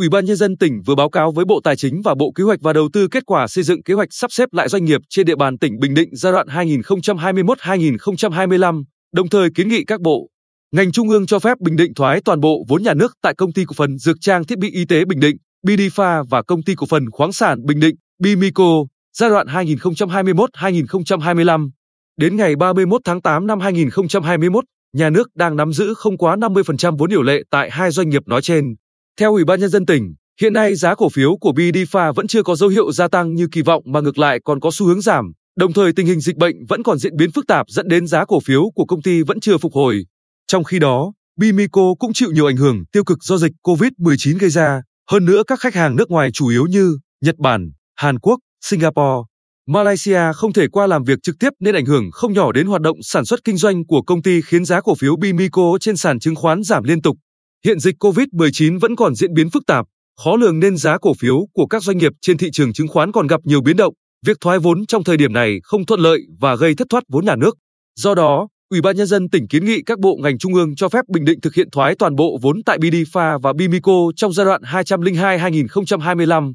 Ủy ban nhân dân tỉnh vừa báo cáo với Bộ Tài chính và Bộ Kế hoạch và Đầu tư kết quả xây dựng kế hoạch sắp xếp lại doanh nghiệp trên địa bàn tỉnh Bình Định giai đoạn 2021-2025, đồng thời kiến nghị các bộ, ngành trung ương cho phép Bình Định thoái toàn bộ vốn nhà nước tại công ty cổ phần dược trang thiết bị y tế Bình Định, Bidifa và công ty cổ phần khoáng sản Bình Định, Bimico, giai đoạn 2021-2025. Đến ngày 31 tháng 8 năm 2021, nhà nước đang nắm giữ không quá 50% vốn điều lệ tại hai doanh nghiệp nói trên. Theo Ủy ban nhân dân tỉnh, hiện nay giá cổ phiếu của BDFA vẫn chưa có dấu hiệu gia tăng như kỳ vọng mà ngược lại còn có xu hướng giảm, đồng thời tình hình dịch bệnh vẫn còn diễn biến phức tạp dẫn đến giá cổ phiếu của công ty vẫn chưa phục hồi. Trong khi đó, Bimico cũng chịu nhiều ảnh hưởng tiêu cực do dịch COVID-19 gây ra, hơn nữa các khách hàng nước ngoài chủ yếu như Nhật Bản, Hàn Quốc, Singapore, Malaysia không thể qua làm việc trực tiếp nên ảnh hưởng không nhỏ đến hoạt động sản xuất kinh doanh của công ty khiến giá cổ phiếu Bimico trên sàn chứng khoán giảm liên tục. Hiện dịch COVID-19 vẫn còn diễn biến phức tạp, khó lường nên giá cổ phiếu của các doanh nghiệp trên thị trường chứng khoán còn gặp nhiều biến động. Việc thoái vốn trong thời điểm này không thuận lợi và gây thất thoát vốn nhà nước. Do đó, Ủy ban nhân dân tỉnh kiến nghị các bộ ngành trung ương cho phép Bình Định thực hiện thoái toàn bộ vốn tại Bidifa và Bimico trong giai đoạn 202-2025.